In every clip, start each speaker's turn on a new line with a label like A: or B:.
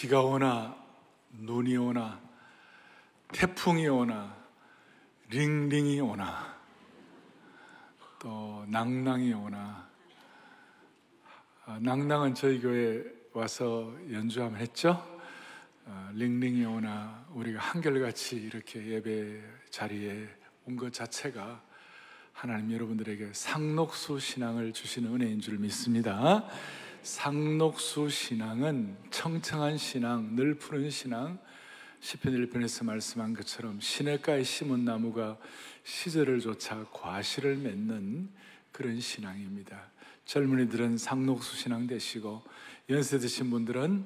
A: 비가 오나 눈이 오나 태풍이 오나 링링이 오나 또 낭낭이 오나 아, 낭낭은 저희 교회 와서 연주 한번 했죠. 아, 링링이 오나 우리가 한결같이 이렇게 예배 자리에 온 것 자체가 하나님 여러분들에게 상록수 신앙을 주시는 은혜인 줄 믿습니다. 상록수 신앙은 청청한 신앙, 늘 푸른 신앙, 시편 1편에서 말씀한 것처럼 시냇가에 심은 나무가 시절을 쫓아 과실을 맺는 그런 신앙입니다. 젊은이들은 상록수 신앙 되시고 연세 드신 분들은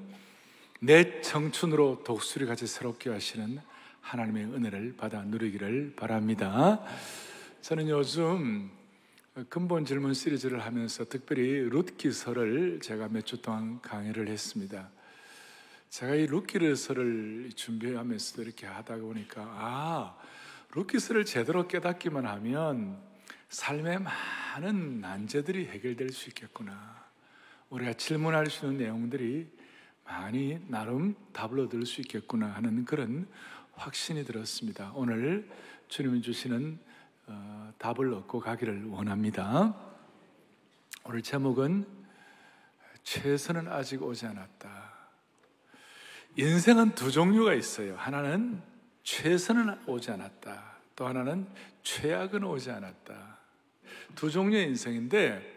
A: 내 청춘으로 독수리 같이 새롭게 하시는 하나님의 은혜를 받아 누리기를 바랍니다. 저는 요즘 근본 질문 시리즈를 하면서 특별히 룻기서를 제가 몇 주 동안 강의를 했습니다. 제가 이 룻기서를 준비하면서 이렇게 하다 보니까 아 룻기서를 제대로 깨닫기만 하면 삶의 많은 난제들이 해결될 수 있겠구나. 우리가 질문할 수 있는 내용들이 많이 나름 답을 얻을 수 있겠구나 하는 그런 확신이 들었습니다. 오늘 주님이 주시는 어, 답을 얻고 가기를 원합니다. 오늘 제목은 최선은 아직 오지 않았다. 인생은 두 종류가 있어요. 하나는 최선은 오지 않았다. 또 하나는 최악은 오지 않았다. 두 종류의 인생인데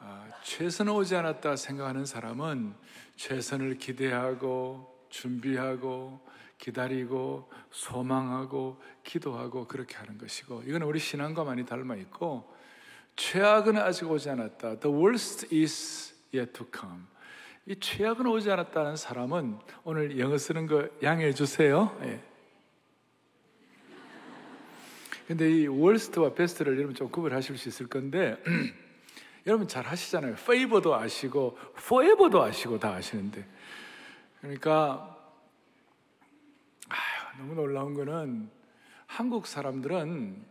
A: 아, 최선은 오지 않았다 생각하는 사람은 최선을 기대하고 준비하고 기다리고 소망하고 기도하고 그렇게 하는 것이고 이건 우리 신앙과 많이 닮아 있고 최악은 아직 오지 않았다. The worst is yet to come. 이 최악은 오지 않았다는 사람은 오늘 영어 쓰는 거 양해해 주세요. 예. 근데 이 worst와 best를 여러분 좀 구별하실 수 있을 건데 여러분 잘 하시잖아요. favor도 아시고 forever도 아시고 다 아시는데 그러니까 너무 놀라운 거는 한국 사람들은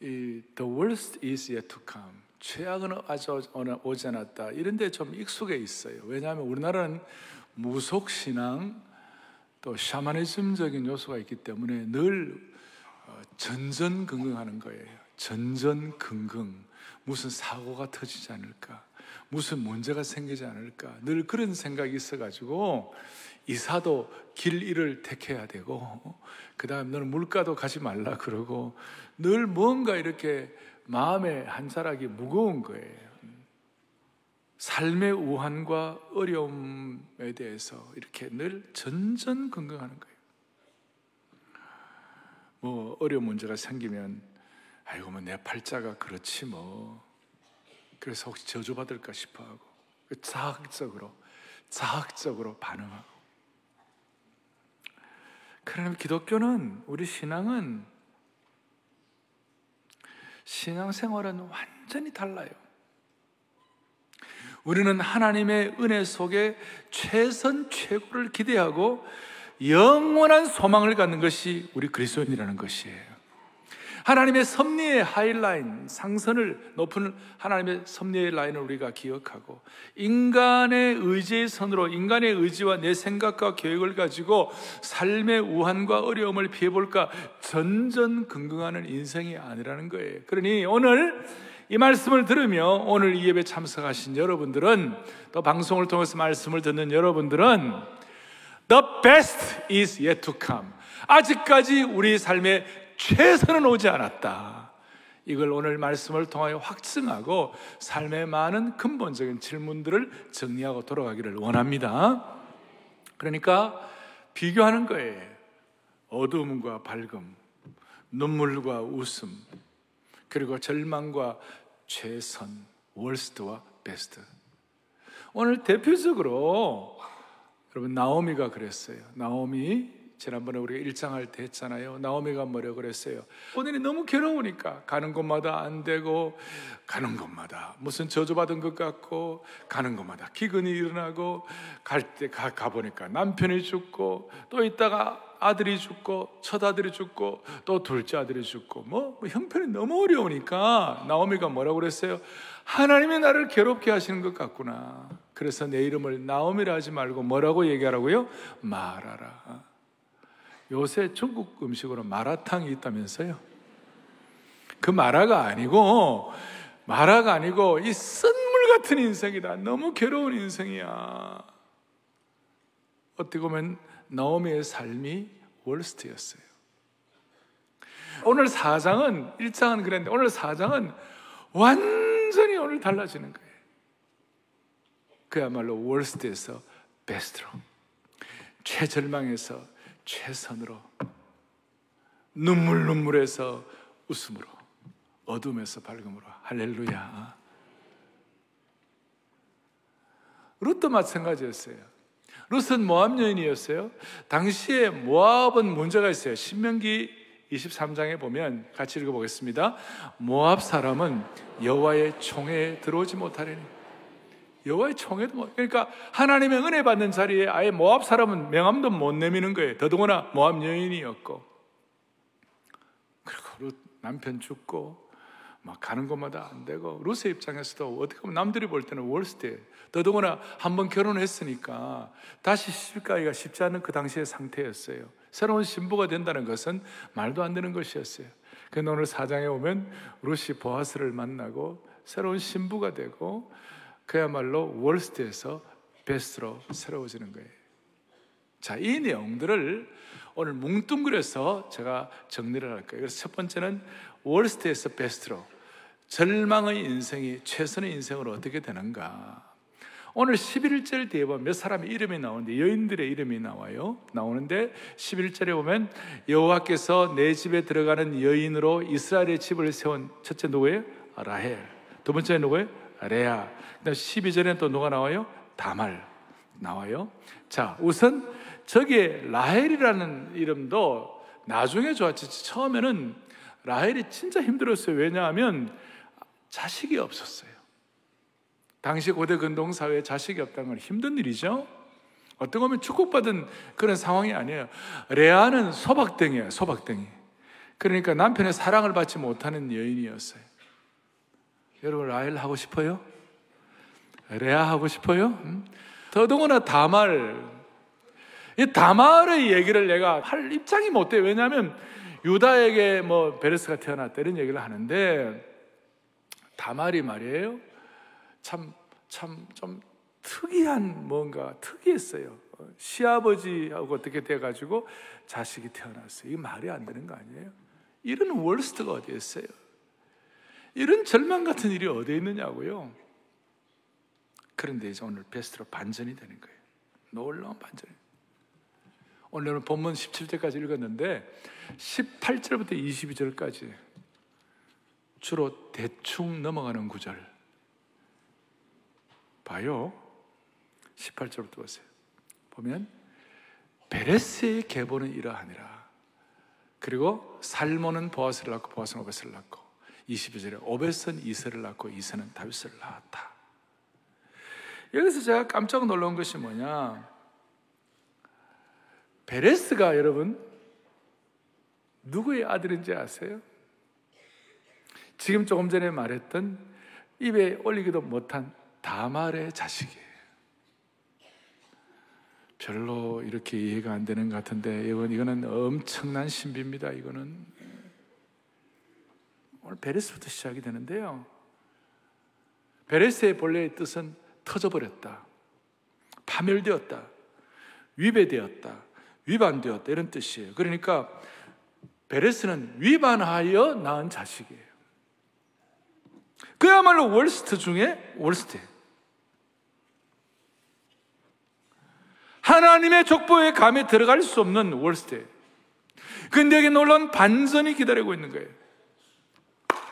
A: 이 the worst is yet to come 최악은 아주 오지 않았다 이런 데 좀 익숙해 있어요. 왜냐하면 우리나라는 무속 신앙 또 샤머니즘적인 요소가 있기 때문에 늘 어, 전전긍긍하는 거예요. 전전긍긍. 무슨 사고가 터지지 않을까? 무슨 문제가 생기지 않을까? 늘 그런 생각이 있어가지고 이사도 길 일을 택해야 되고, 그 다음 너는 물가도 가지 말라 그러고, 늘 뭔가 이렇게 마음의 한 자락이 무거운 거예요. 삶의 우환과 어려움에 대해서 이렇게 늘 전전긍긍하는 거예요. 뭐 어려운 문제가 생기면 아이고 뭐 내 팔자가 그렇지 뭐 그래서 혹시 저주받을까 싶어 하고 자학적으로 자학적으로 반응하고 그러나 기독교는 우리 신앙은 신앙생활은 완전히 달라요. 우리는 하나님의 은혜 속에 최선 최고를 기대하고 영원한 소망을 갖는 것이 우리 그리스도인이라는 것이에요. 하나님의 섭리의 하이라인, 상선을 높은 하나님의 섭리의 라인을 우리가 기억하고 인간의 의지의 선으로 인간의 의지와 내 생각과 계획을 가지고 삶의 우한과 어려움을 피해볼까 전전긍긍하는 인생이 아니라는 거예요. 그러니 오늘 이 말씀을 들으며 오늘 이 예배 참석하신 여러분들은 또 방송을 통해서 말씀을 듣는 여러분들은 The best is yet to come. 아직까지 우리 삶의 최선은 오지 않았다. 이걸 오늘 말씀을 통하여 확증하고 삶의 많은 근본적인 질문들을 정리하고 돌아가기를 원합니다. 그러니까 비교하는 거예요. 어두움과 밝음, 눈물과 웃음, 그리고 절망과 최선, 월스트와 베스트. 오늘 대표적으로 여러분 나오미가 그랬어요. 나오미 지난번에 우리가 일장할 때 했잖아요. 나오미가 뭐라 그랬어요? 본인이 너무 괴로우니까 가는 곳마다 안 되고 가는 곳마다 무슨 저주받은 것 같고 가는 곳마다 기근이 일어나고 갈때 가, 가보니까 남편이 죽고 또 있다가 아들이 죽고 첫 아들이 죽고 또 둘째 아들이 죽고 뭐, 뭐 형편이 너무 어려우니까 나오미가 뭐라고 그랬어요? 하나님이 나를 괴롭게 하시는 것 같구나. 그래서 내 이름을 나오미라 하지 말고 뭐라고 얘기하라고요? 말하라. 요새 중국 음식으로 마라탕이 있다면서요? 그 마라가 아니고 마라가 아니고 이 쓴물 같은 인생이다. 너무 괴로운 인생이야. 어떻게 보면 나오미의 삶이 월스트였어요. 오늘 4장은 1장은 그랬는데 오늘 4장은 완전히 오늘 달라지는 거예요. 그야말로 월스트에서 베스트로 최절망에서 최선으로 눈물 눈물에서 웃음으로 어둠에서 밝음으로 할렐루야. 룻도 마찬가지였어요. 룻은 모압 여인이었어요. 당시에 모압은 문제가 있어요. 신명기 23장에 보면 같이 읽어보겠습니다. 모압 사람은 여호와의 총에 들어오지 못하려니. 여호와의 총에도 못. 그러니까 하나님의 은혜 받는 자리에 아예 모압 사람은 명함도 못 내미는 거예요. 더더구나 모압 여인이었고. 그리고 남편 죽고 막 가는 곳마다 안 되고 루스의 입장에서도 어떻게 보면 남들이 볼 때는 월스트 더더구나 한 번 결혼했으니까 다시 시집가기가 쉽지 않은 그 당시의 상태였어요 새로운 신부가 된다는 것은 말도 안 되는 것이었어요 그런데 오늘 사장에 오면 루시 보아스를 만나고 새로운 신부가 되고 그야말로 월스트에서 베스트로 새로워지는 거예요 자, 이 내용들을 오늘 뭉뚱그려서 제가 정리를 할 거예요. 그래서 첫 번째는 월스트에서 베스트로 절망의 인생이 최선의 인생으로 어떻게 되는가? 오늘 11절 뒤에 보면 몇 사람의 이름이 나오는데 여인들의 이름이 나와요. 나오는데 11절에 보면 여호와께서 내 집에 들어가는 여인으로 이스라엘의 집을 세운 첫째 누구예요? 라헬. 두 번째 누구예요? 레아. 그다음 12절에 또 누가 나와요? 다말 나와요. 자, 우선 저기에 라헬이라는 이름도 나중에 좋았지. 처음에는 라헬이 진짜 힘들었어요. 왜냐하면 자식이 없었어요. 당시 고대 근동 사회에 자식이 없다는 건 힘든 일이죠. 어떤 보면 축복받은 그런 상황이 아니에요. 레아는 소박땡이에요, 소박땡이. 그러니까 남편의 사랑을 받지 못하는 여인이었어요. 여러분, 라헬 하고 싶어요? 레아 하고 싶어요? 음? 더더구나 다말. 이 다말의 얘기를 내가 할 입장이 못 돼요. 왜냐하면 유다에게 뭐 베레스가 태어났다 이런 얘기를 하는데 다말이 말이에요. 참, 참, 좀 특이한 뭔가 특이했어요. 시아버지하고 어떻게 돼가지고 자식이 태어났어요. 이게 말이 안 되는 거 아니에요? 이런 월스트가 어디에 있어요? 이런 절망 같은 일이 어디에 있느냐고요? 그런데 이제 오늘 베스트로 반전이 되는 거예요. 놀라운 반전. 오늘은 본문 17절까지 읽었는데 18절부터 22절까지 주로 대충 넘어가는 구절. 봐요. 18절부터 보세요. 보면 베레스의 계보는 이러하니라. 그리고 살모는 보아스를 낳고 보아스는 오벳을 낳고 22절에 오벳은 이세를 낳고 이세는 다윗을 낳았다. 여기서 제가 깜짝 놀란 것이 뭐냐? 베레스가 여러분 누구의 아들인지 아세요? 지금 조금 전에 말했던 입에 올리기도 못한 다말의 자식이에요. 별로 이렇게 이해가 안 되는 것 같은데 이건 이거는 엄청난 신비입니다. 이거는 오늘 베레스부터 시작이 되는데요. 베레스의 본래의 뜻은 터져버렸다, 파멸되었다, 위배되었다, 위반되었다 이런 뜻이에요. 그러니까 베레스는 위반하여 낳은 자식이에요. 그야말로 월스트 중에 월스트. 하나님의 족보에 감에 들어갈 수 없는 월스트. 근데 여기 놀라운 반전이 기다리고 있는 거예요.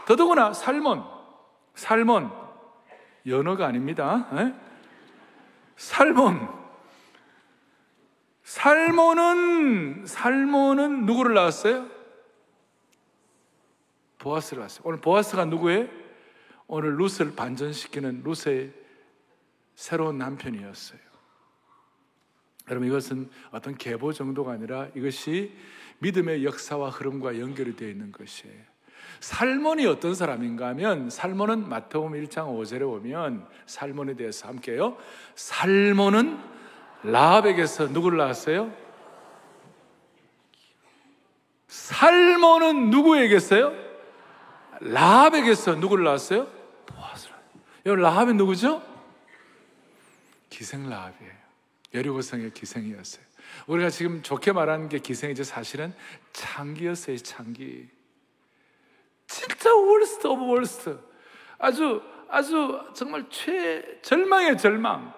A: 더더구나 살몬, 살몬, 연어가 아닙니다. 에? 살몬, 살몬은 살몬은 누구를 낳았어요? 보아스를 낳았어요. 오늘 보아스가 누구예요? 오늘 룻을 반전시키는 룻의 새로운 남편이었어요. 여러분 이것은 어떤 계보 정도가 아니라 이것이 믿음의 역사와 흐름과 연결이 되어 있는 것이에요. 살몬이 어떤 사람인가 하면 살몬은 마태복음 1장 5절에 보면 살몬에 대해서 함께요. 살몬은 라합에게서 누구를 낳았어요? 살몬은 누구에게서요? 라합에게서 누구를 낳았어요? 보아스라. 여기 라합이 누구죠? 기생 라합이에요. 여리고성의 기생이었어요. 우리가 지금 좋게 말하는 게 기생이지 사실은 창기였어요, 창기. 진짜 worst of worst. 아주, 아주 정말 최, 절망의 절망.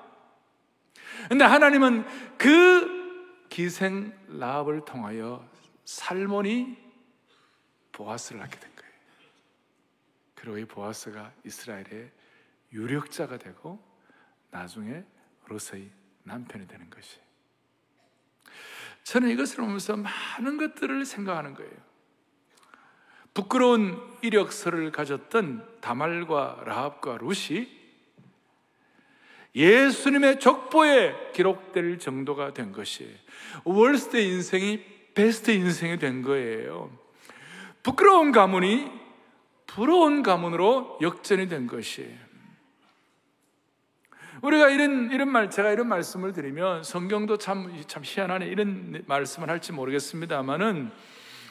A: 근데 하나님은 그 기생 라합을 통하여 살몬이 보아스를 낳게 된 거예요. 그리고 이 보아스가 이스라엘의 유력자가 되고 나중에 룻의 남편이 되는 것이. 저는 이것을 보면서 많은 것들을 생각하는 거예요. 부끄러운 이력서를 가졌던 다말과 라합과 룻이 예수님의 족보에 기록될 정도가 된 것이 월스트 인생이 베스트 인생이 된 거예요. 부끄러운 가문이 부러운 가문으로 역전이 된 것이에요. 우리가 이런, 이런 말, 제가 이런 말씀을 드리면 성경도 참, 참 희한하네. 이런 말씀을 할지 모르겠습니다만은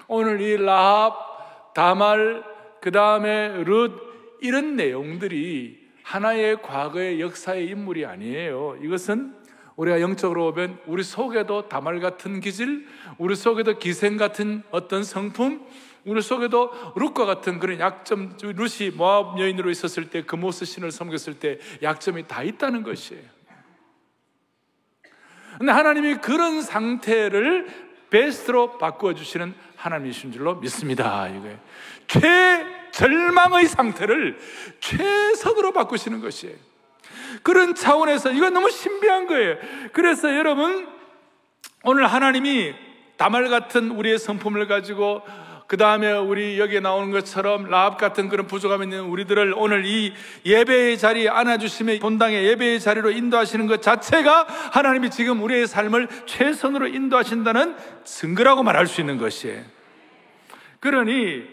A: 오늘 이 라합, 다말, 그 다음에 룻, 이런 내용들이 하나의 과거의 역사의 인물이 아니에요. 이것은 우리가 영적으로 보면 우리 속에도 다말 같은 기질, 우리 속에도 기생 같은 어떤 성품, 우리 속에도 룻과 같은 그런 약점, 룻이 모압 여인으로 있었을 때 그모스 신을 섬겼을 때 약점이 다 있다는 것이에요. 근데 하나님이 그런 상태를 베스트로 바꾸어 주시는 하나님이신 줄로 믿습니다. 이거예요. 최절망의 상태를 최선으로 바꾸시는 것이에요. 그런 차원에서 이건 너무 신비한 거예요. 그래서 여러분 오늘 하나님이 다말 같은 우리의 성품을 가지고 그 다음에 우리 여기에 나오는 것처럼 라합 같은 그런 부족함 있는 우리들을 오늘 이 예배의 자리에 안아주시며 본당의 예배의 자리로 인도하시는 것 자체가 하나님이 지금 우리의 삶을 최선으로 인도하신다는 증거라고 말할 수 있는 것이에요. 그러니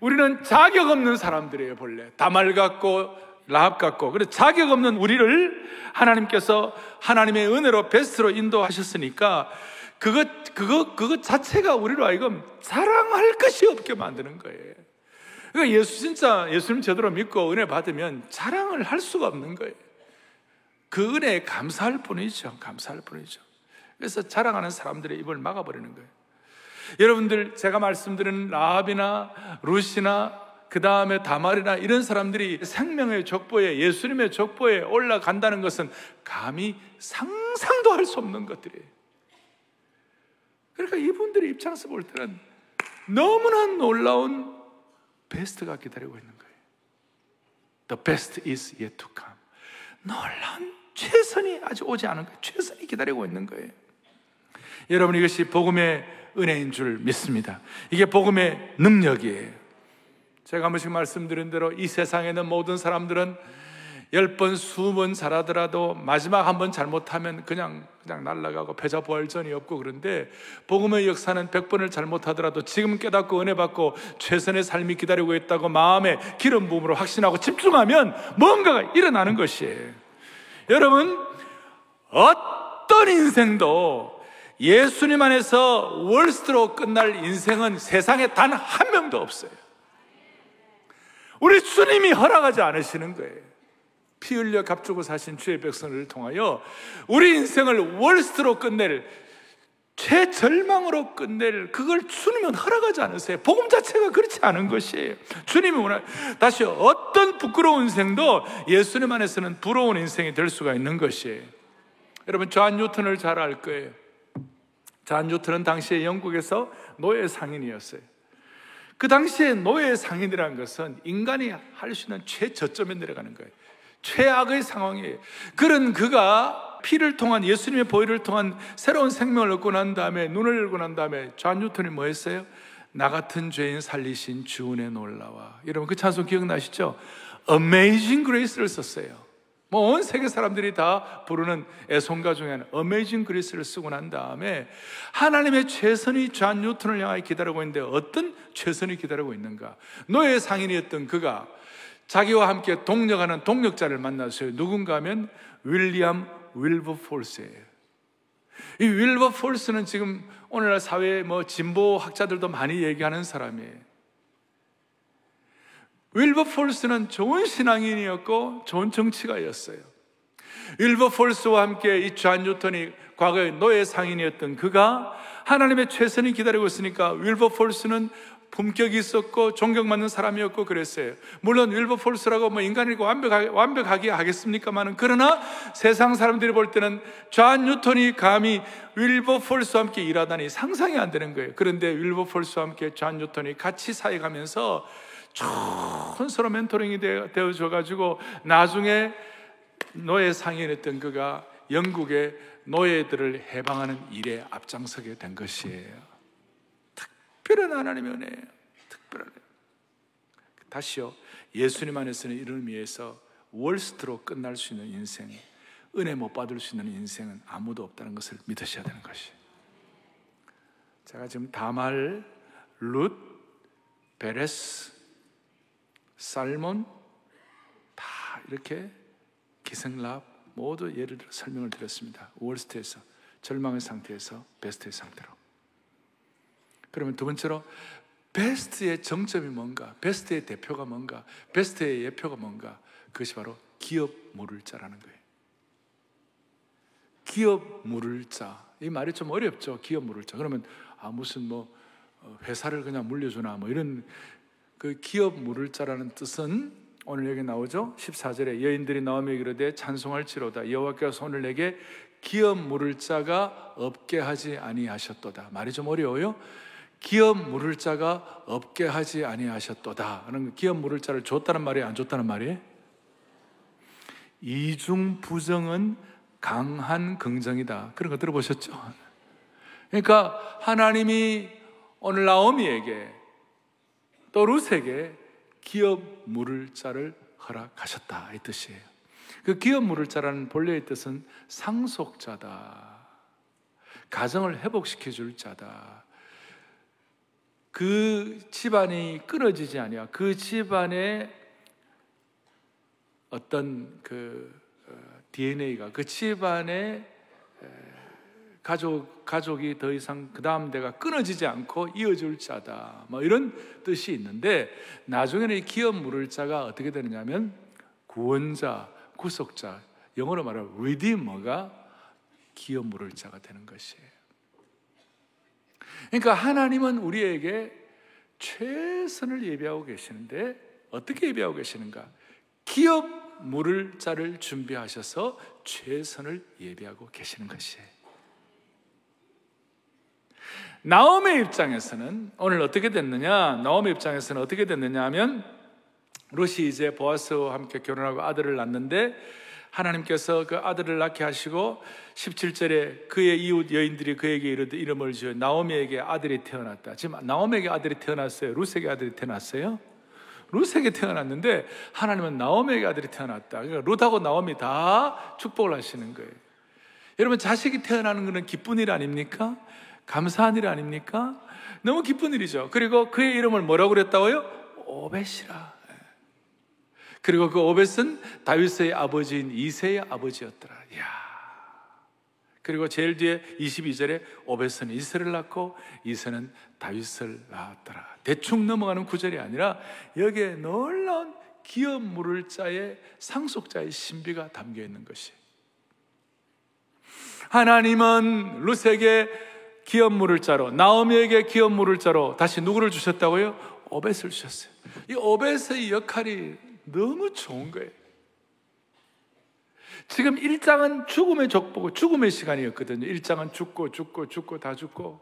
A: 우리는 자격 없는 사람들이에요, 본래. 다말 같고 라합 같고. 그래 자격 없는 우리를 하나님께서 하나님의 은혜로 베스트로 인도하셨으니까 그것, 그것, 그것 자체가 우리로 하여금 자랑할 것이 없게 만드는 거예요. 그러니까 예수 진짜 예수님 제대로 믿고 은혜 받으면 자랑을 할 수가 없는 거예요. 그 은혜에 감사할 뿐이죠. 감사할 뿐이죠. 그래서 자랑하는 사람들의 입을 막아버리는 거예요. 여러분들 제가 말씀드린 라합이나 루시나 그 다음에 다말이나 이런 사람들이 생명의 족보에 예수님의 족보에 올라간다는 것은 감히 상상도 할 수 없는 것들이에요. 그러니까 이분들의 입장에서 볼 때는 너무나 놀라운 베스트가 기다리고 있는 거예요. The best is yet to come. 놀라운 최선이 아직 오지 않은 거예요. 최선이 기다리고 있는 거예요. 여러분 이것이 복음의 은혜인 줄 믿습니다. 이게 복음의 능력이에요. 제가 한 번씩 말씀드린 대로 이 세상에 있는 모든 사람들은 열 번, 수번 잘하더라도 마지막 한 번 잘못하면 그냥, 그냥 날아가고 패자부활전이 없고 그런데 복음의 역사는 백 번을 잘못하더라도 지금 깨닫고 은혜 받고 최선의 삶이 기다리고 있다고 마음에 기름 부음으로 확신하고 집중하면 뭔가가 일어나는 것이에요. 여러분, 어떤 인생도 예수님 안에서 월스트로 끝날 인생은 세상에 단 한 명도 없어요. 우리 주님이 허락하지 않으시는 거예요. 피 흘려 값주고 사신 주의 백성을 통하여 우리 인생을 월스트로 끝낼 최절망으로 끝낼 그걸 주님은 허락하지 않으세요. 복음 자체가 그렇지 않은 것이에요. 주님이 원하 다시 어떤 부끄러운 인생도 예수님 안에서는 부러운 인생이 될 수가 있는 것이에요. 여러분 존 뉴턴을 잘 알 거예요. 존 뉴턴은 당시에 영국에서 노예 상인이었어요. 그 당시에 노예 상인이라는 것은 인간이 할 수 있는 최저점에 내려가는 거예요. 최악의 상황이에요. 그런 그가 피를 통한 예수님의 보혈을 통한 새로운 생명을 얻고 난 다음에 눈을 열고 난 다음에 존 뉴턴이 뭐 했어요? 나 같은 죄인 살리신 주 은혜 놀라워 여러분 그 찬송 기억나시죠? Amazing Grace를 썼어요. 뭐 온 세계 사람들이 다 부르는 애송가 중에 하나 Amazing Grace를 쓰고 난 다음에 하나님의 최선이 존 뉴턴을 향하여 기다리고 있는데 어떤 최선이 기다리고 있는가? 노예 상인이었던 그가 자기와 함께 동역하는 동역자를 만났어요. 누군가 하면 윌리엄 윌버포스예요. 이 윌버 폴스는 지금 오늘날 사회 뭐 진보 학자들도 많이 얘기하는 사람이에요. 윌버폴스는 좋은 신앙인이었고 좋은 정치가였어요. 윌버폴스와 함께 이존 뉴턴이 과거에 노예 상인이었던 그가 하나님의 최선이 기다리고 있으니까 윌버폴스는 품격이 있었고 존경받는 사람이었고 그랬어요. 물론 윌버폴스라고 뭐 인간이고 완벽하게, 완벽하게 하겠습니까만은 그러나 세상 사람들이 볼 때는 존 뉴턴이 감히 윌버포스와 함께 일하다니 상상이 안 되는 거예요. 그런데 윌버포스와 함께 존 뉴턴이 같이 사역하면서 좋은 서로 멘토링이 되어줘 가지고 나중에 노예 상인했던 그가 영국의 노예들을 해방하는 일에 앞장서게 된 것이에요. 특별한 하나님의 은혜예요. 특별한 은혜. 다시요. 예수님 안에서는 이런 의미에서 월스트로 끝날 수 있는 인생, 은혜 못 받을 수 있는 인생은 아무도 없다는 것을 믿으셔야 되는 것이. 제가 지금 다말, 룻, 베레스, 살몬 다 이렇게 기생랍 모두 예를 들어 설명을 드렸습니다. 월스트에서 절망의 상태에서 베스트의 상태로. 그러면 두 번째로 베스트의 정점이 뭔가, 베스트의 대표가 뭔가, 베스트의 예표가 뭔가, 그것이 바로 기업 물을 자라는 거예요. 기업 물을 자. 이 말이 좀 어렵죠. 기업 물을 자. 그러면 아 무슨 뭐 어, 회사를 그냥 물려주나 뭐 이런 그 기업 물을 자라는 뜻은 오늘 여기 나오죠. 14절에 여인들이 나오며 이르되 찬송할지로다 여호와께서 오늘 내게 기업 물을 자가 없게 하지 아니하셨도다. 말이 좀 어려워요. 기업 물을 자가 없게 하지 아니하셨도다. 기업 물을 자를 줬다는 말이 안 줬다는 말이 이중 부정은 강한 긍정이다. 그런 거 들어보셨죠? 그러니까 하나님이 오늘 나오미에게 또 룻에게 기업 물을 자를 허락하셨다 이 뜻이에요. 그 기업 물을 자라는 본래의 뜻은 상속자다. 가정을 회복시켜 줄 자다. 그 집안이 끊어지지 아니야. 그 집안의 어떤 그 DNA가 어, 그 집안의 가족 가족이 더 이상 그 다음 대가 끊어지지 않고 이어줄 자다. 뭐 이런 뜻이 있는데 나중에는 이 기업 물을 자가 어떻게 되느냐면 구원자, 구속자, 영어로 말하면 redeemer가 기업 물을 자가 되는 것이에요. 그러니까 하나님은 우리에게 최선을 예비하고 계시는데 어떻게 예비하고 계시는가? 기업 물을 자를 준비하셔서 최선을 예비하고 계시는 것이에요. 나옴의 입장에서는 오늘 어떻게 됐느냐? 나옴의 입장에서는 어떻게 됐느냐 하면 롯이 이제 보아스와 함께 결혼하고 아들을 낳는데 하나님께서 그 아들을 낳게 하시고 17절에 그의 이웃 여인들이 그에게 이르되 이름을 지어 나오미에게 아들이 태어났다. 지금 나오미에게 아들이 태어났어요. 루스에게 아들이 태어났어요. 루스에게 태어났는데 하나님은 나오미에게 아들이 태어났다. 그러니까 룻하고 나오미 다 축복을 하시는 거예요. 여러분 자식이 태어나는 것은 기쁜 일 아닙니까? 감사한 일 아닙니까? 너무 기쁜 일이죠. 그리고 그의 이름을 뭐라고 그랬다고요? 오벳이라. 그리고 그 오벳은 다윗의 아버지인 이세의 아버지였더라. 이야. 그리고 제일 뒤에 22절에 오벳은 이세를 낳고 이세는 다윗을 낳았더라. 대충 넘어가는 구절이 아니라 여기에 놀라운 기업 물을 자의 상속자의 신비가 담겨 있는 것이. 하나님은 루세에게 기업 물을 자로 나오미에게 기업 물을 자로 다시 누구를 주셨다고요? 오벳을 주셨어요. 이 오벳의 역할이 너무 좋은 거예요. 지금 1장은 죽음의 족보고 죽음의 시간이었거든요. 1장은 죽고 죽고 죽고 다 죽고.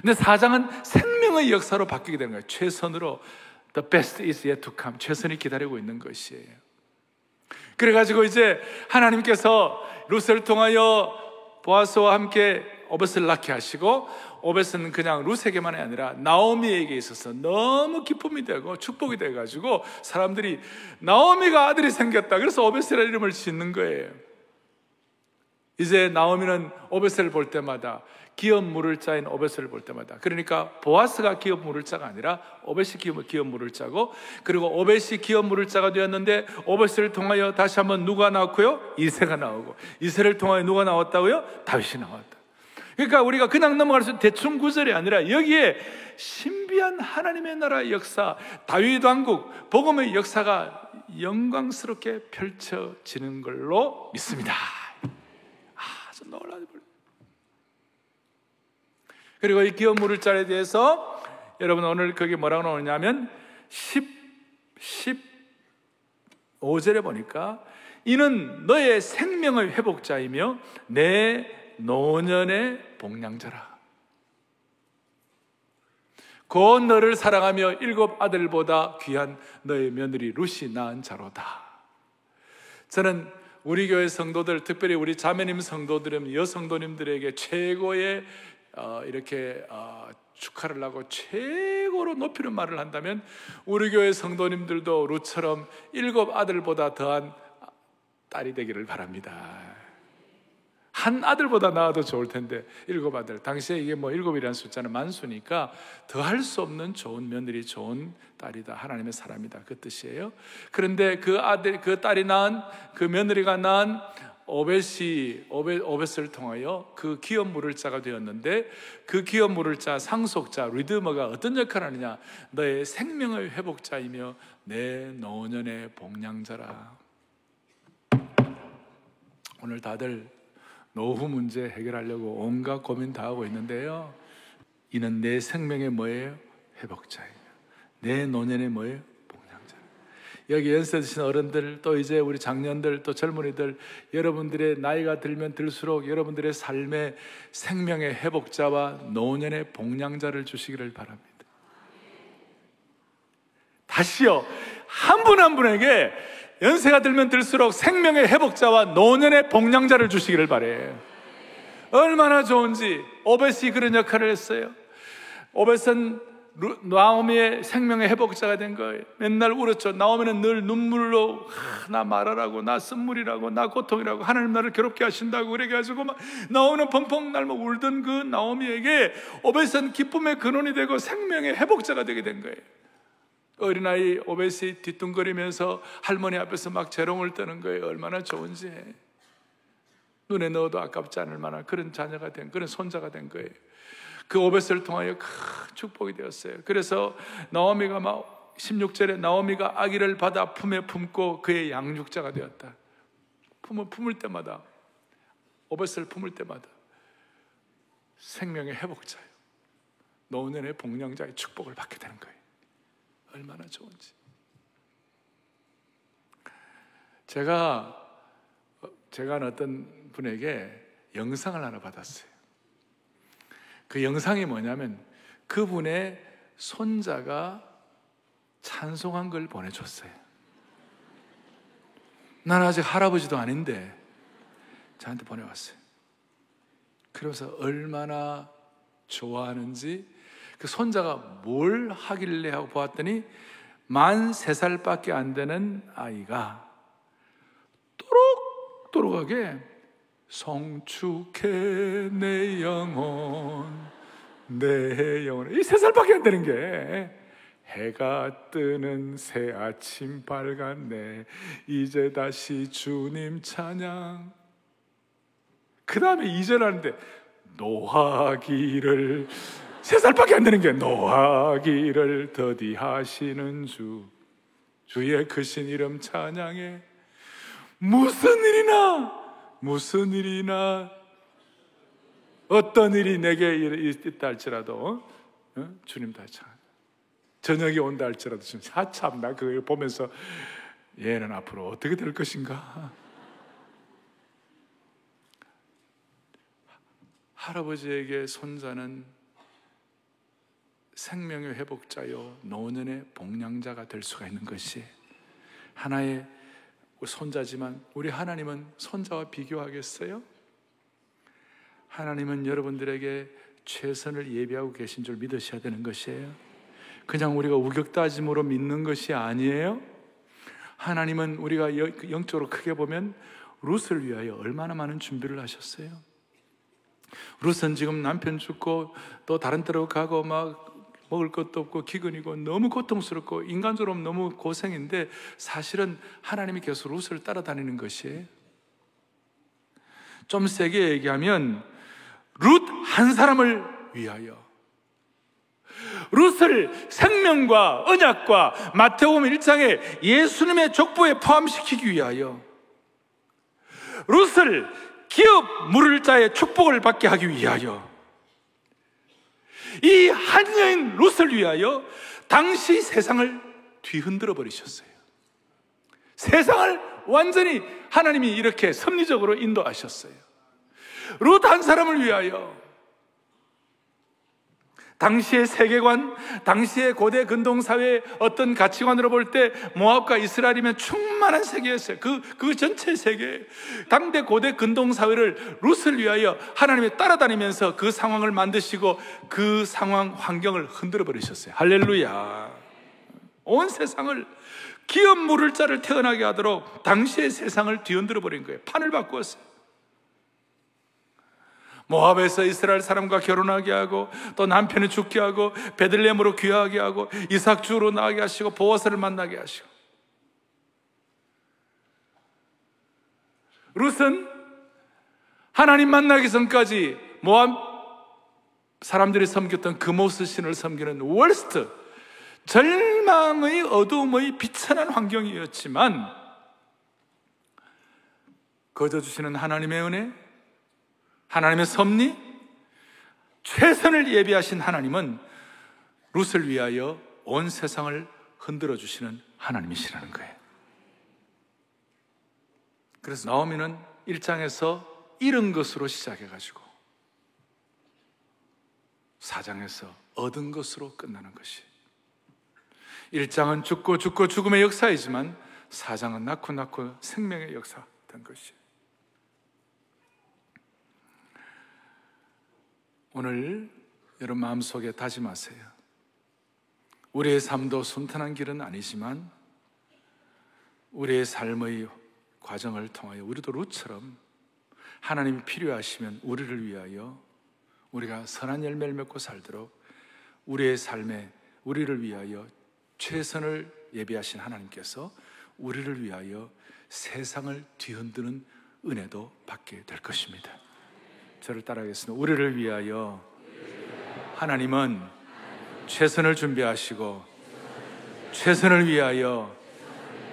A: 근데 4장은 생명의 역사로 바뀌게 되는 거예요. 최선으로 the best is yet to come. 최선이 기다리고 있는 것이에요. 그래가지고 이제 하나님께서 루스를 통하여 보아스와 함께 오벳을 낳게 하시고 오벳은 그냥 루세게만이 아니라 나오미에게 있어서 너무 기쁨이 되고 축복이 돼 가지고 사람들이 나오미가 아들이 생겼다. 그래서 오벳이라는 이름을 짓는 거예요. 이제 나오미는 오벳을 볼 때마다 기업 물을 자인 오벳을 볼 때마다 그러니까 보아스가 기업 물을 자가 아니라 오벳이 기업, 물을 자고 그리고 오벳이 기업 물을 자가 되었는데 오벳을 통하여 다시 한번 누가 나왔고요? 이세가 나오고 이세를 통하여 누가 나왔다고요? 다윗이 나왔다. 그러니까 우리가 그냥 넘어갈 수 대충 구절이 아니라 여기에 신비한 하나님의 나라 역사, 다윗 왕국, 복음의 역사가 영광스럽게 펼쳐지는 걸로 믿습니다. 아주 놀라죠. 그리고 이 기업 물을 자에 대해서 여러분 오늘 거기 뭐라고 나오냐면 10, 15절에 보니까 이는 너의 생명의 회복자이며 내 노년의 복량자라. 곧 너를 사랑하며 일곱 아들보다 귀한 너의 며느리 루시 낳은 자로다. 저는 우리 교회 성도들, 특별히 우리 자매님 성도들은 여성도님들에게 최고의 어, 이렇게 어, 축하를 하고 최고로 높이는 말을 한다면 우리 교회 성도님들도 루처럼 일곱 아들보다 더한 딸이 되기를 바랍니다. 한 아들보다 나아도 좋을 텐데 일곱 아들. 당시에 이게 뭐 일곱이라는 숫자는 만수니까 더할 수 없는 좋은 며느리, 좋은 딸이다. 하나님의 사람이다. 그 뜻이에요. 그런데 그 아들, 그 딸이 낳은 그 며느리가 낳은 오벳이 오벳, 오벳을 통하여 그 기업 물을 자가 되었는데 그 기업 물을 자 상속자 redeemer가 어떤 역할을 하느냐 너의 생명의 회복자이며 내 노년의 봉양자라 오늘 다들 노후 문제 해결하려고 온갖 고민 다 하고 있는데요 이는 내 생명의 뭐예요? 회복자예요 내 노년의 뭐예요? 여기 연세 드신 어른들 또 이제 우리 장년들 또 젊은이들 여러분들의 나이가 들면 들수록 여러분들의 삶의 생명의 회복자와 노년의 복량자를 주시기를 바랍니다. 다시요. 한 분한 한 분에게 연세가 들면 들수록 생명의 회복자와 노년의 복량자를 주시기를 바래요. 얼마나 좋은지 오벳이 그런 역할을 했어요. 오벳은 나오미의 생명의 회복자가 된 거예요. 맨날 울었죠. 나오미는 늘 눈물로 아, 나 말하라고, 나 쓴물이라고, 나 고통이라고, 하나님 나를 괴롭게 하신다고 그래가지고 막 나오는 펑펑 날막 울던 그 나오미에게 오벳은 기쁨의 근원이 되고 생명의 회복자가 되게 된 거예요. 어린아이 오벳이 뒤뚱거리면서 할머니 앞에서 막 재롱을 떠는 거예요. 얼마나 좋은지. 눈에 넣어도 아깝지 않을 만한 그런 자녀가 된, 그런 손자가 된 거예요. 그 오벳을 통하여 큰 축복이 되었어요. 그래서 나오미가 막 16절에 나오미가 아기를 받아 품에 품고 그의 양육자가 되었다. 품을 품을 때마다 오벳을 품을 때마다 생명의 회복자요 노년의 복량자의 축복을 받게 되는 거예요. 얼마나 좋은지. 제가 제가 어떤 분에게 영상을 하나 받았어요. 그 영상이 뭐냐면 그분의 손자가 찬송한 걸 보내줬어요. 난 아직 할아버지도 아닌데 저한테 보내왔어요. 그러면서 얼마나 좋아하는지 그 손자가 뭘 하길래 하고 보았더니 만 세 살밖에 안 되는 아이가 또록또록하게 성축해 내 영혼 내 영혼. 이 세 살밖에 안 되는 게 해가 뜨는 새 아침 밝았네. 이제 다시 주님 찬양. 그 다음에 이절 하는데 노하기를 세 살밖에 안 되는 게 노하기를 더디하시는 주 주의 크신 이름 찬양해. 무슨 일이나 무슨 일이나 어떤 일이 내게 있다 할지라도 어? 주님 다 참. 저녁이 온다 할지라도 지금 사참 나 그걸 보면서 얘는 앞으로 어떻게 될 것인가? 할아버지에게 손자는 생명의 회복자요 노년의 복량자가 될 수가 있는 것이 하나의 손자지만 우리 하나님은 손자와 비교하겠어요? 하나님은 여러분들에게 최선을 예비하고 계신 줄 믿으셔야 되는 것이에요. 그냥 우리가 우격다짐으로 믿는 것이 아니에요. 하나님은 우리가 영적으로 크게 보면 룻을 위하여 얼마나 많은 준비를 하셨어요. 룻은 지금 남편 죽고 또 다른 데로 가고 막 먹을 것도 없고 기근이고 너무 고통스럽고 인간적으로 너무 고생인데 사실은 하나님이 계속 룻을 따라다니는 것이에요. 좀 세게 얘기하면 룻 한 사람을 위하여. 룻을 생명과 언약과 마태복음 1장에 예수님의 족보에 포함시키기 위하여. 룻을 기업 물을 자의 축복을 받게 하기 위하여 이 한 여인 룻을 위하여 당시 세상을 뒤흔들어 버리셨어요. 세상을 완전히 하나님이 이렇게 섭리적으로 인도하셨어요. 룻한 사람을 위하여 당시의 세계관, 당시의 고대 근동 사회의 어떤 가치관으로 볼 때 모압과 이스라엘이면 충만한 세계였어요. 그, 그 전체 세계. 당대 고대 근동 사회를 룻을 위하여 하나님이 따라다니면서 그 상황을 만드시고 그 상황 환경을 흔들어 버리셨어요. 할렐루야. 온 세상을 기업 물을 자를 태어나게 하도록 당시의 세상을 뒤흔들어 버린 거예요. 판을 바꾸었어요. 모압에서 이스라엘 사람과 결혼하게 하고 또 남편을 죽게 하고 베들레헴으로 귀하게 하고 이삭 주로 나게 하시고 보아스를 만나게 하시고. 룻은 하나님 만나기 전까지 모압 사람들이 섬겼던 금오스 신을 섬기는 월스트 절망의 어두움의 비천한 환경이었지만 거저 주시는 하나님의 은혜 하나님의 섭리, 최선을 예비하신 하나님은 룻을 위하여 온 세상을 흔들어 주시는 하나님이시라는 거예요. 그래서 나오미는 1장에서 잃은 것으로 시작해가지고 4장에서 얻은 것으로 끝나는 것이. 1장은 죽고 죽고 죽음의 역사이지만 4장은 낳고 낳고 생명의 역사 된 것이. 오늘 여러분 마음속에 다짐하세요. 우리의 삶도 순탄한 길은 아니지만 우리의 삶의 과정을 통하여 우리도 루처럼 하나님이 필요하시면 우리를 위하여 우리가 선한 열매를 맺고 살도록 우리의 삶에 우리를 위하여 최선을 예비하신 하나님께서 우리를 위하여 세상을 뒤흔드는 은혜도 받게 될 것입니다. 저를 따라하겠습니다. 우리를 위하여 하나님은 최선을 준비하시고 최선을 위하여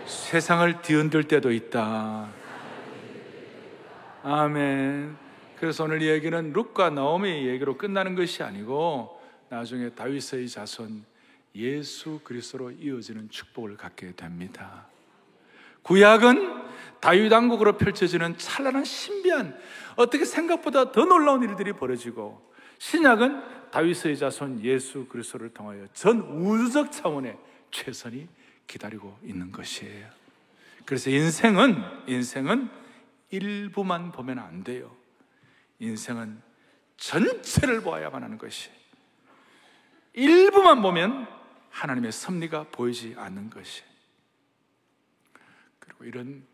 A: 세상을 뒤흔들 때도 있다. 아멘. 그래서 오늘 이 얘기는 룩과 나오미의 얘기로 끝나는 것이 아니고 나중에 다윗의 자손 예수 그리스도로 이어지는 축복을 갖게 됩니다. 구약은 다윗 왕국으로 펼쳐지는 찬란한 신비한 어떻게 생각보다 더 놀라운 일들이 벌어지고 신약은 다윗의 자손 예수 그리스도를 통하여 전 우주적 차원의 최선이 기다리고 있는 것이에요. 그래서 인생은 인생은 일부만 보면 안 돼요. 인생은 전체를 보아야만 하는 것이. 일부만 보면 하나님의 섭리가 보이지 않는 것이. 그리고 이런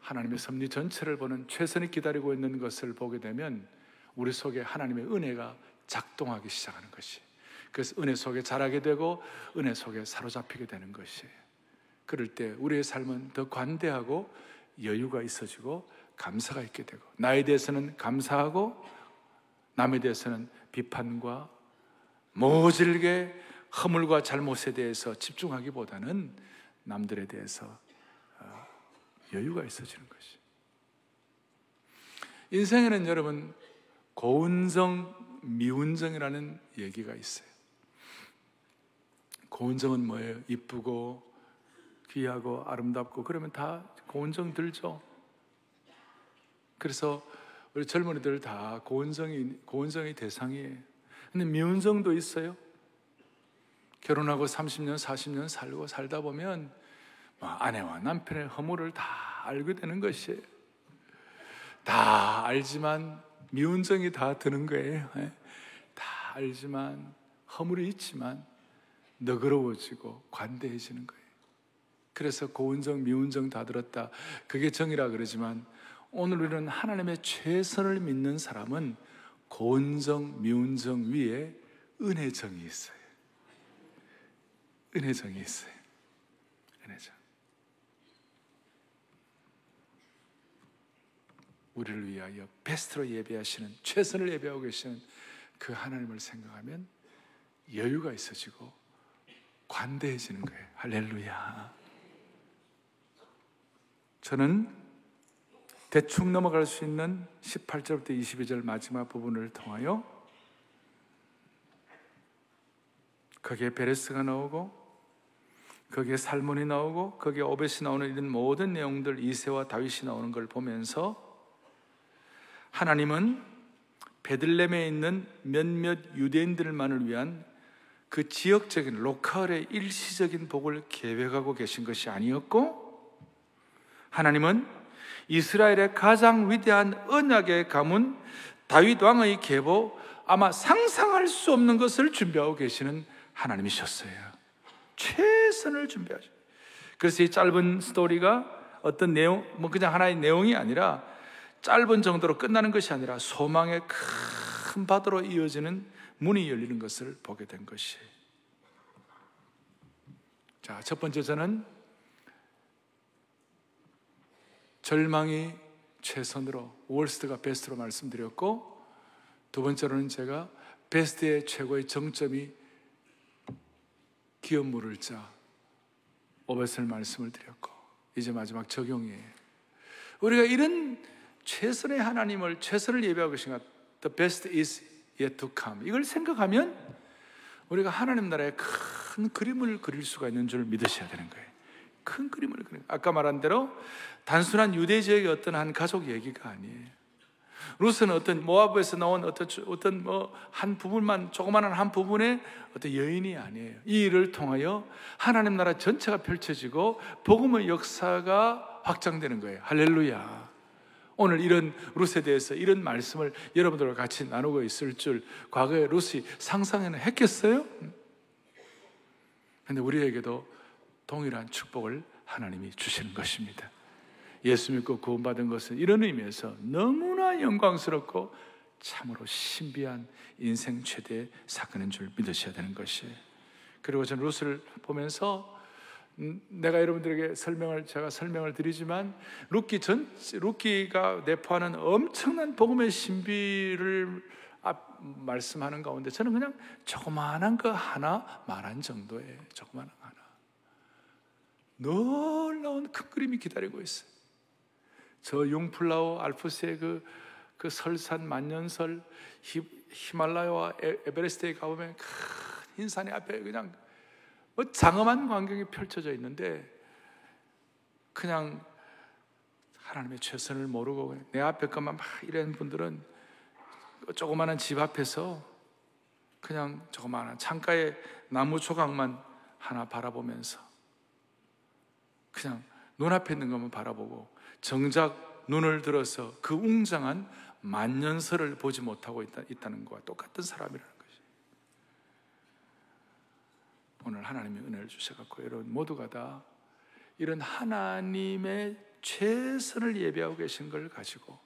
A: 하나님의 섭리 전체를 보는 최선이 기다리고 있는 것을 보게 되면 우리 속에 하나님의 은혜가 작동하기 시작하는 것이. 그래서 은혜 속에 자라게 되고 은혜 속에 사로잡히게 되는 것이에요. 그럴 때 우리의 삶은 더 관대하고 여유가 있어지고 감사가 있게 되고 나에 대해서는 감사하고 남에 대해서는 비판과 모질게 허물과 잘못에 대해서 집중하기보다는 남들에 대해서 여유가 있어지는 것이. 인생에는 여러분 고운정, 미운정이라는 얘기가 있어요. 고운정은 뭐예요? 이쁘고 귀하고 아름답고 그러면 다 고운정 들죠. 그래서 우리 젊은이들 다 고운정이 고운정의 대상이에요. 근데 미운정도 있어요. 결혼하고 30년, 40년 살고 살다 보면 뭐 아내와 남편의 허물을 다 알게 되는 것이에요. 다 알지만 미운정이 다 드는 거예요. 예? 다 알지만 허물이 있지만 너그러워지고 관대해지는 거예요. 그래서 고운정, 미운정 다 들었다. 그게 정이라 그러지만 오늘 우리는 하나님의 최선을 믿는 사람은 고운정, 미운정 위에 은혜정이 있어요. 은혜정이 있어요. 은혜정. 우리를 위하여 베스트로 예배하시는 최선을 예배하고 계시는 그 하나님을 생각하면 여유가 있어지고 관대해지는 거예요. 할렐루야. 저는 대충 넘어갈 수 있는 18절부터 22절 마지막 부분을 통하여 거기에 베레스가 나오고 거기에 살몬이 나오고 거기에 오벳이 나오는 이런 모든 내용들 이새와 다윗이 나오는 걸 보면서 하나님은 베들레헴에 있는 몇몇 유대인들만을 위한 그 지역적인 local의 일시적인 복을 계획하고 계신 것이 아니었고 하나님은 이스라엘의 가장 위대한 언약의 가문 다윗 왕의 계보 아마 상상할 수 없는 것을 준비하고 계시는 하나님이셨어요. 최선을 준비하죠. 그래서 이 짧은 스토리가 어떤 내용, 뭐 그냥 하나의 내용이 아니라 짧은 정도로 끝나는 것이 아니라 소망의 큰 바다로 이어지는 문이 열리는 것을 보게 된 것이. 자, 첫 번째 저는 절망이 최선으로 월스트가 베스트로 말씀드렸고 두 번째로는 제가 베스트의 최고의 정점이 기업 물을 자 오벳을 말씀을 드렸고 이제 마지막 적용이에요. 우리가 이런 최선의 하나님을 최선을 예배하고 계신 것 The best is yet to come 이걸 생각하면 우리가 하나님 나라의 큰 그림을 그릴 수가 있는 줄 믿으셔야 되는 거예요. 큰 그림을 그리는 아까 말한 대로 단순한 유대 지역의 어떤 한 가족 얘기가 아니에요. 루스는 어떤 모아브에서 나온 어떤 어떤 뭐 한 부분만 조그마한 한 부분의 어떤 여인이 아니에요. 이 일을 통하여 하나님 나라 전체가 펼쳐지고 복음의 역사가 확장되는 거예요. 할렐루야. 오늘 이런 루스에 대해서 이런 말씀을 여러분들과 같이 나누고 있을 줄 과거에 루스 상상에는 했겠어요? 근데 우리에게도 동일한 축복을 하나님이 주시는 것입니다. 예수 믿고 구원받은 것은 이런 의미에서 너무나 영광스럽고 참으로 신비한 인생 최대의 사건인 줄 믿으셔야 되는 것이에요. 그리고 저는 룻을 보면서 음, 내가 여러분들에게 설명을 제가 설명을 드리지만 룻기 전 룻기가 내포하는 엄청난 복음의 신비를 앞, 말씀하는 가운데 저는 그냥 조그마한 거 하나 말한 정도의 조그마한 하나 놀라운 큰 그림이 기다리고 있어요. 저 용플라워 알프스의 그, 그 설산 만년설 히, 히말라야와 에베레스트에 가보면 큰 흰산이 앞에 그냥 뭐 장엄한 광경이 펼쳐져 있는데 그냥 하나님의 최선을 모르고 내 앞에 것만 막 이런 분들은 조그마한 집 앞에서 그냥 조그마한 창가에 나무 조각만 하나 바라보면서 그냥 눈앞에 있는 것만 바라보고 정작 눈을 들어서 그 웅장한 만년설을 보지 못하고 있다, 있다는 것과 똑같은 사람이라는 것이. 오늘 하나님이 은혜를 주셔갖고 여러분 모두가 다 이런 하나님의 최선을 예배하고 계신 걸 가지고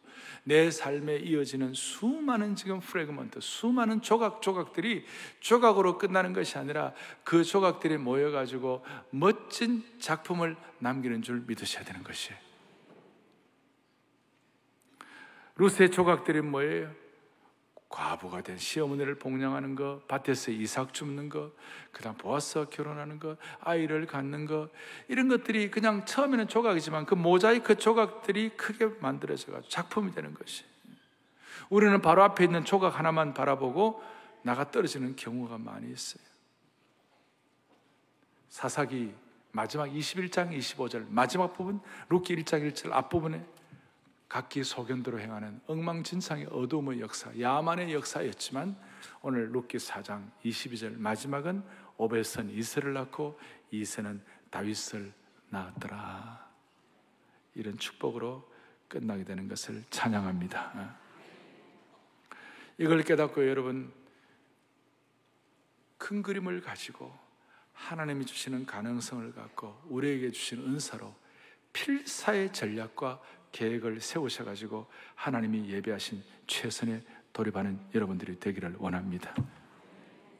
A: 내 삶에 이어지는 수많은 지금 fragment, 수많은 조각 조각들이 조각으로 끝나는 것이 아니라 그 조각들이 모여 가지고 멋진 작품을 남기는 줄 믿으셔야 되는 것이에요. 룻의 조각들이 뭐예요? 과부가 된 시어머니를 봉양하는 것, 밭에서 이삭 줍는 것, 그다음 보아스와 결혼하는 것, 아이를 갖는 것 이런 것들이 그냥 처음에는 조각이지만 그 모자이크 조각들이 크게 만들어져 가지고 작품이 되는 것이. 우리는 바로 앞에 있는 조각 하나만 바라보고 나가 떨어지는 경우가 많이 있어요. 사사기 마지막 21장 25절 마지막 부분 룻기 1장 1절 앞부분에 각기 소견대로 행하는 엉망진창의 어둠의 역사, 야만의 역사였지만 오늘 룻기 4장 22절 마지막은 오벳은 이새를 낳고 이새는 다윗을 낳았더라. 이런 축복으로 끝나게 되는 것을 찬양합니다. 이걸 깨닫고 여러분 큰 그림을 가지고 하나님이 주시는 가능성을 갖고 우리에게 주신 은사로 필사의 전략과 계획을 세우셔가지고 하나님이 예배하신 최선의 돌입하는 여러분들이 되기를 원합니다.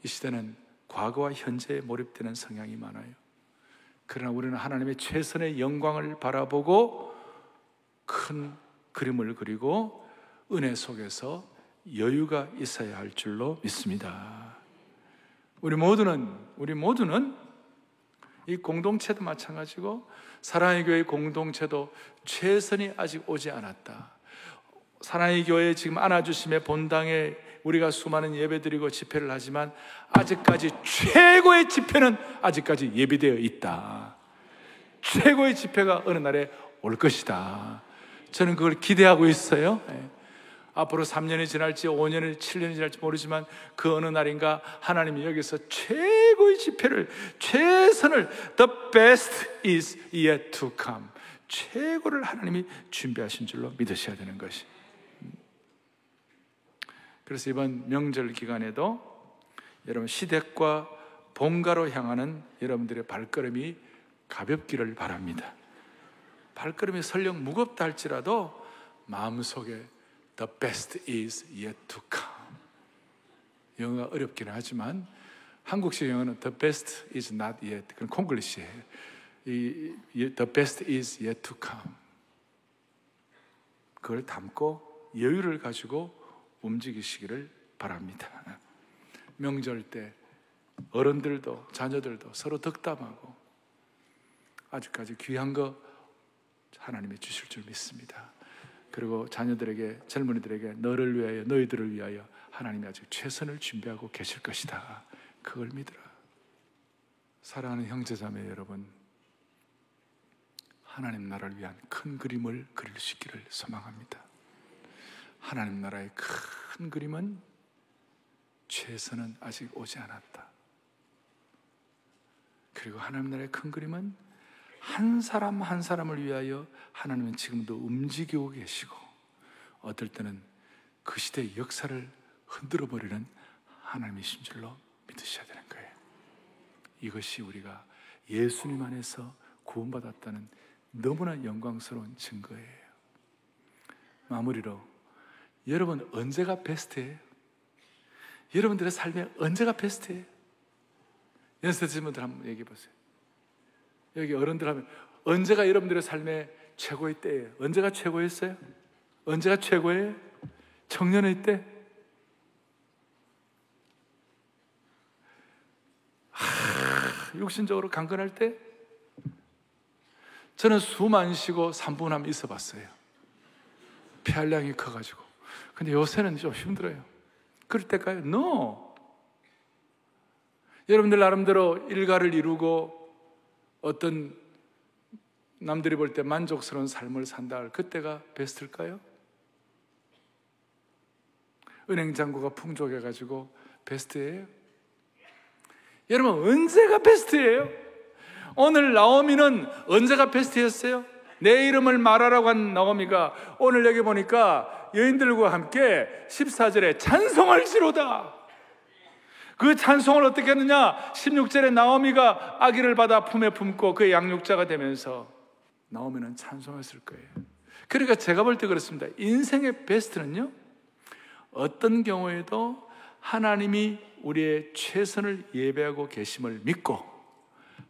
A: 이 시대는 과거와 현재에 몰입되는 성향이 많아요. 그러나 우리는 하나님의 최선의 영광을 바라보고 큰 그림을 그리고 은혜 속에서 여유가 있어야 할 줄로 믿습니다. 우리 모두는, 우리 모두는 이 공동체도 마찬가지고 사랑의 교회 공동체도 최선이 아직 오지 않았다. 사랑의 교회 지금 안아주심의 본당에 우리가 수많은 예배드리고 집회를 하지만 아직까지 최고의 집회는 아직까지 예비되어 있다. 최고의 집회가 어느 날에 올 것이다. 저는 그걸 기대하고 있어요. 네. 앞으로 3년이 지날지 5년이 7년이 지날지 모르지만 그 어느 날인가 하나님이 여기서 최고의 집회를 최선을 the best is yet to come 최고를 하나님이 준비하신 줄로 믿으셔야 되는 것이 그래서 이번 명절 기간에도 여러분 시댁과 본가로 향하는 여러분들의 발걸음이 가볍기를 바랍니다. 발걸음이 설령 무겁다 할지라도 마음속에 The best is yet to come. 영어가 어렵기는 하지만 한국식 영어는 The best is not yet. 그건 콩글리시예요. 이, the best is yet to come. 그걸 담고 여유를 가지고 움직이시기를 바랍니다. 명절 때 어른들도 자녀들도 서로 덕담하고 아직까지 귀한 거 하나님이 주실 줄 믿습니다. 그리고 자녀들에게 젊은이들에게 너를 위하여 너희들을 위하여 하나님이 아직 최선을 준비하고 계실 것이다. 그걸 믿으라. 사랑하는 형제자매 여러분, 하나님 나라를 위한 큰 그림을 그릴 수 있기를 소망합니다. 하나님 나라의 큰 그림은 최선은 아직 오지 않았다. 그리고 하나님 나라의 큰 그림은 한 사람 한 사람을 위하여 하나님은 지금도 움직이고 계시고 어떨 때는 그 시대의 역사를 흔들어 버리는 하나님이신 줄로 믿으셔야 되는 거예요. 이것이 우리가 예수님 안에서 구원받았다는 너무나 영광스러운 증거예요. 마무리로 여러분 언제가 베스트예요? 여러분들의 삶에 언제가 베스트예요? 연세 드신 분들 한번 얘기해 보세요. 여기 어른들 하면 언제가 여러분들의 삶의 최고의 때예요? 언제가 최고였어요? 언제가 최고예요? 청년의 때? 하, 육신적으로 강건할 때? 저는 숨 안 쉬고 3분 하면 있어 봤어요. 폐활량이 커가지고. 근데 요새는 좀 힘들어요. 그럴 때까요? No! 여러분들 나름대로 일가를 이루고 어떤 남들이 볼 때 만족스러운 삶을 산다 할 그때가 베스트일까요? 은행 잔고가 풍족해 가지고 베스트예요? 여러분, 언제가 베스트예요? 오늘 나오미는 언제가 베스트였어요? 내 이름을 말하라고 한 나오미가 오늘 여기 보니까 여인들과 함께 14절에 찬송할 지로다. 그 찬송을 어떻게 했느냐? 16절에 나오미가 아기를 받아 품에 품고 그의 양육자가 되면서 나오미는 찬송했을 거예요. 그러니까 제가 볼 때 그렇습니다. 인생의 베스트는요, 어떤 경우에도 하나님이 우리의 최선을 예배하고 계심을 믿고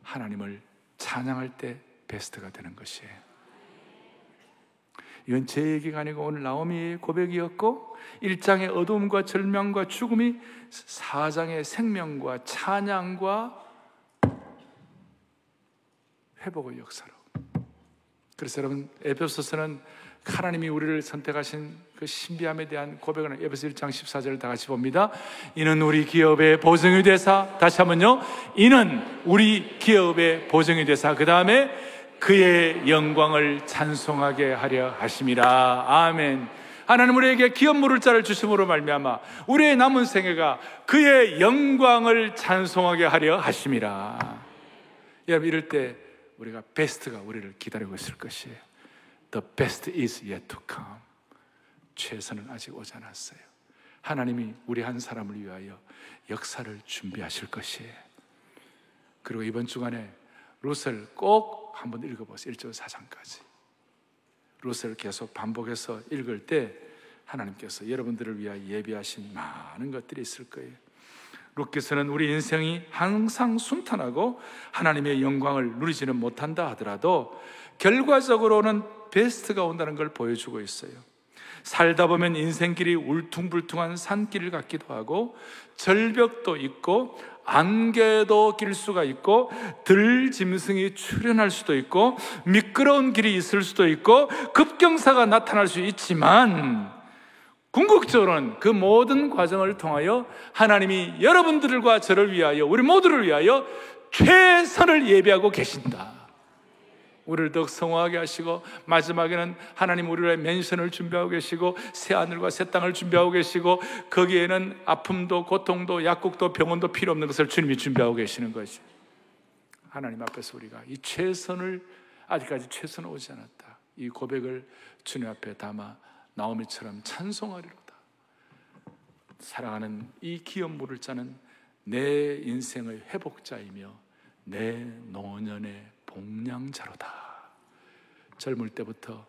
A: 하나님을 찬양할 때 베스트가 되는 것이에요. 이건 제 얘기가 아니고 오늘 나오미의 고백이었고 1장의 어둠과 절망과 죽음이 4장의 생명과 찬양과 회복의 역사로. 그래서 여러분 에베소서는 하나님이 우리를 선택하신 그 신비함에 대한 고백을 에베소 1장 14절을 다 같이 봅니다. 이는 우리 기업의 보증이 되사 다시 한번요. 이는 우리 기업의 보증이 되사 그 다음에 그의 영광을 찬송하게 하려 하심이라. 아멘. 하나님 우리에게 기업 물을 자를 주심으로 말미암아 우리의 남은 생애가 그의 영광을 찬송하게 하려 하심이라. 여러분 이럴 때 우리가 베스트가 우리를 기다리고 있을 것이에요. The best is yet to come. 최선은 아직 오지 않았어요. 하나님이 우리 한 사람을 위하여 역사를 준비하실 것이에요. 그리고 이번 주간에 롯을 꼭 한번 읽어보세요. 1절 4장까지. 롯을 계속 반복해서 읽을 때 하나님께서 여러분들을 위하여 예비하신 많은 것들이 있을 거예요. 롯께서는 우리 인생이 항상 순탄하고 하나님의 영광을 누리지는 못한다 하더라도 결과적으로는 베스트가 온다는 걸 보여주고 있어요. 살다 보면 인생길이 울퉁불퉁한 산길 같기도 하고 절벽도 있고 안개도 낄 수가 있고 들 짐승이 출현할 수도 있고 미끄러운 길이 있을 수도 있고 급경사가 나타날 수 있지만 궁극적으로는 그 모든 과정을 통하여 하나님이 여러분들과 저를 위하여 우리 모두를 위하여 최선을 예비하고 계신다. 우리를 더 성화하게 하시고 마지막에는 하나님 우리의 맨션을 준비하고 계시고 새 하늘과 새 땅을 준비하고 계시고 거기에는 아픔도 고통도 약국도 병원도 필요 없는 것을 주님이 준비하고 계시는 것이 하나님 앞에서 우리가 이 최선을 아직까지 최선을 오지 않았다. 이 고백을 주님 앞에 담아 나오미처럼 찬송하리로다. 사랑하는 이 기업 물을 자는 내 인생의 회복자이며 내 노년의 복량자로다. 젊을 때부터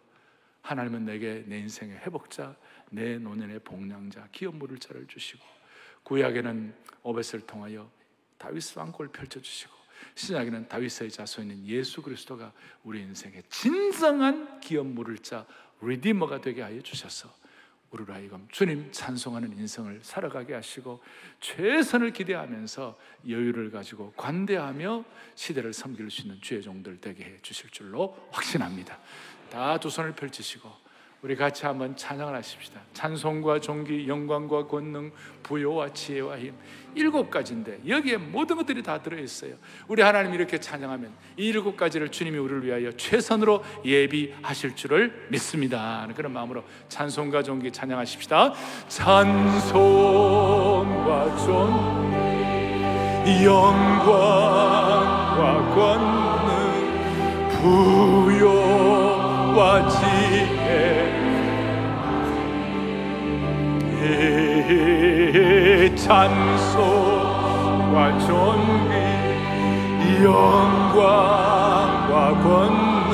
A: 하나님은 내게 내 인생의 회복자, 내 노년의 복량자, 기업 물을 자를 주시고 구약에는 오벳을 통하여 다윗 왕골 펼쳐 주시고 신약에는 다윗의 자손인 예수 그리스도가 우리 인생의 진정한 기업 물을 자 리디머가 되게 하여 주셔서 우리로 하여금 주님 찬송하는 인생을 살아가게 하시고 최선을 기대하면서 여유를 가지고 관대하며 시대를 섬길 수 있는 주의 종들 되게 해 주실 줄로 확신합니다. 다 두 손을 펼치시고 우리 같이 한번 찬양을 하십시다. 찬송과 존귀, 영광과 권능, 부요와 지혜와 힘 일곱 가지인데 여기에 모든 것들이 다 들어 있어요. 우리 하나님 이렇게 찬양하면 이 일곱 가지를 주님이 우리를 위하여 최선으로 예비하실 줄을 믿습니다. 그런 마음으로 찬송과 존귀 찬양하십시다. 찬송과 존귀, 영광과 권능, 부요와 지 찬송과 존귀 영광과 권능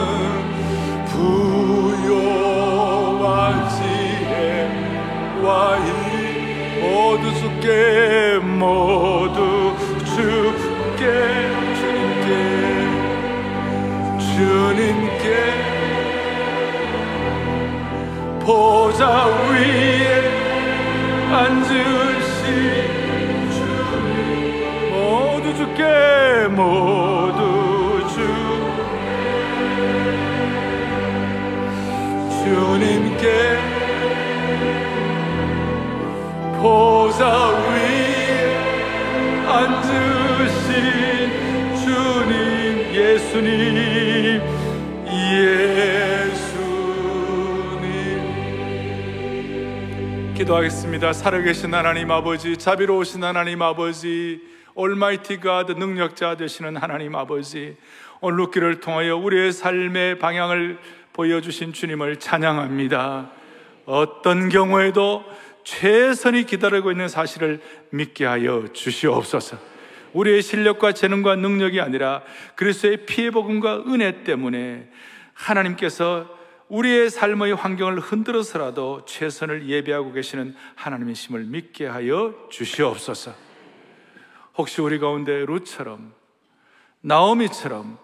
A: 부요와 지혜와 힘 모두 주께 모두 주께 주님께 주님께 보좌 위에 앉으신 주님. 모두 주께 모두 주. 주님께 보좌 위에 앉으신 주님 예수님 예 기도하겠습니다. 살아계신 하나님 아버지, 자비로우신 하나님 아버지, 올마이티 가드 능력자 되시는 하나님 아버지, 오늘 룩기를 통하여 우리의 삶의 방향을 보여주신 주님을 찬양합니다. 어떤 경우에도 최선이 기다리고 있는 사실을 믿게 하여 주시옵소서. 우리의 실력과 재능과 능력이 아니라 그리스도의 피해 복음과 은혜 때문에 하나님께서 우리의 삶의 환경을 흔들어서라도 최선을 예배하고 계시는 하나님의 힘을 믿게 하여 주시옵소서. 혹시 우리 가운데 루처럼 나오미처럼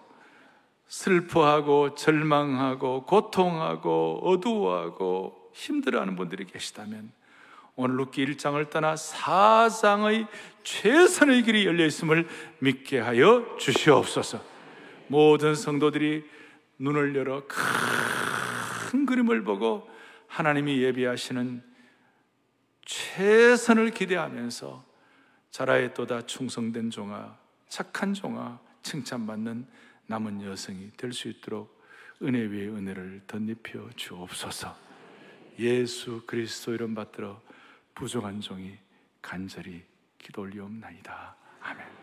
A: 슬퍼하고 절망하고 고통하고 어두워하고 힘들어하는 분들이 계시다면 오늘 룻기 1장을 떠나 4장의 최선의 길이 열려 있음을 믿게 하여 주시옵소서. 모든 성도들이 눈을 열어 큰 그림을 보고 하나님이 예비하시는 최선을 기대하면서 잘하였도다 충성된 종아, 착한 종아, 칭찬받는 남은 여생이 될 수 있도록 은혜 위에 은혜를 덧입혀 주옵소서. 예수 그리스도 이름 받들어 부족한 종이 간절히 기도 올리옵나이다. 아멘.